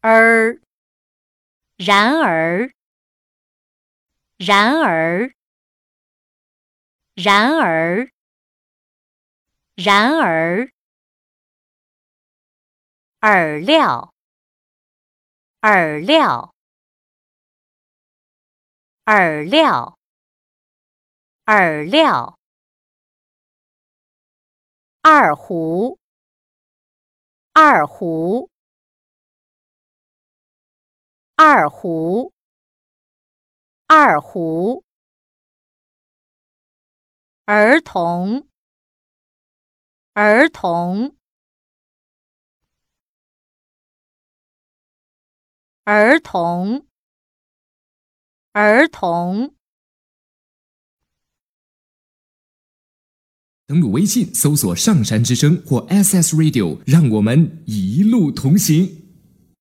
而，然而然而然而然而，饵料饵料饵料饵料。二胡，二胡，二胡，二胡。儿童，儿童，儿童，儿童。登录微信，搜索“上山之声”或 “SS Radio”，让我们一路同行。